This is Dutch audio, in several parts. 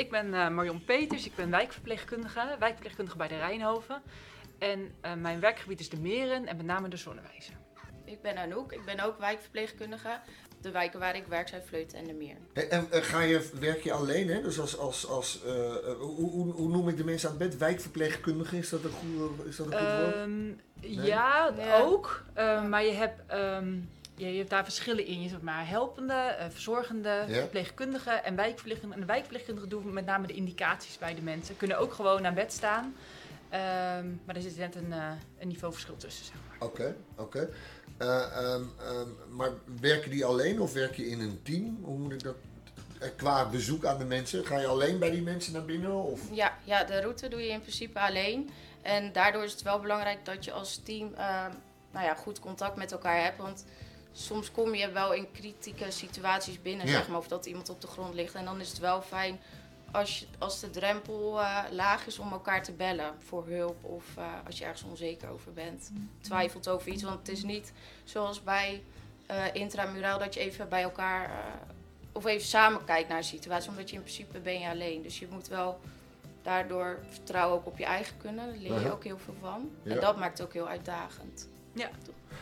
ik ben uh, Marion Peters. Ik ben wijkverpleegkundige, wijkverpleegkundige bij de Rijnhoven. En uh, mijn werkgebied is de Meren en met name de Zonnewijzer. Ik ben Anouk, ik ben ook wijkverpleegkundige. De wijken waar ik werk zijn Vleuten en de Meer. En, en, en, ga je, werk je alleen, hè? Dus als, als, als uh, hoe, hoe, hoe, noem ik de mensen aan het bed? Wijkverpleegkundige, is dat een goed, is dat een goed woord? Um, ja, ja, ook. Uh, maar je hebt, um, je, je, hebt daar verschillen in. Je hebt maar helpende, uh, verzorgende, ja. verpleegkundige en wijkverpleegkundige. En de wijkverpleegkundige doen met name de indicaties bij de mensen. Kunnen ook gewoon aan bed staan. Um, maar er zit net een, uh, een niveauverschil tussen, zeg maar. Oké, okay, oké. Okay. Uh, um, um, maar werken die alleen of werk je in een team? Hoe moet ik dat... Qua bezoek aan de mensen, ga je alleen bij die mensen naar binnen? Of? Ja, ja, de route doe je in principe alleen. En daardoor is het wel belangrijk dat je als team uh, nou ja, goed contact met elkaar hebt. Want soms kom je wel in kritieke situaties binnen, ja. zeg maar, of dat iemand op de grond ligt. En dan is het wel fijn als, je, als de drempel uh, laag is om elkaar te bellen voor hulp of uh, als je ergens onzeker over bent, twijfelt over iets. Want het is niet zoals bij uh, intramuraal dat je even bij elkaar of even samen kijkt naar een situatie, omdat je in principe ben je alleen. Dus je moet wel daardoor vertrouwen ook op je eigen kunnen. Daar leer je ook heel veel van. Ja. En dat maakt het ook heel uitdagend. Ja.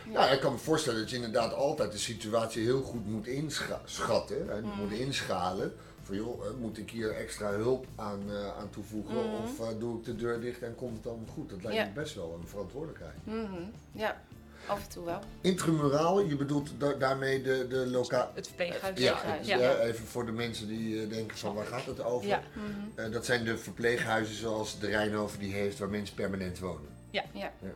Ja. Nou, ik kan me voorstellen dat je inderdaad altijd de situatie heel goed moet inschatten en mm. moet inschalen van joh, moet ik hier extra hulp aan, uh, aan toevoegen mm of uh, doe ik de deur dicht en komt het dan goed? Dat lijkt ja. me best wel een verantwoordelijkheid. Mm -hmm. Ja, af en toe wel. Intramuraal, je bedoelt da daarmee de, de lokaal... Het verpleeghuis. Ja, het, ja. ja, even voor de mensen die uh, denken van waar gaat het over? Ja. Mm -hmm. dat zijn de verpleeghuizen zoals de Rijnhoven die heeft waar mensen permanent wonen. Ja. ja. ja.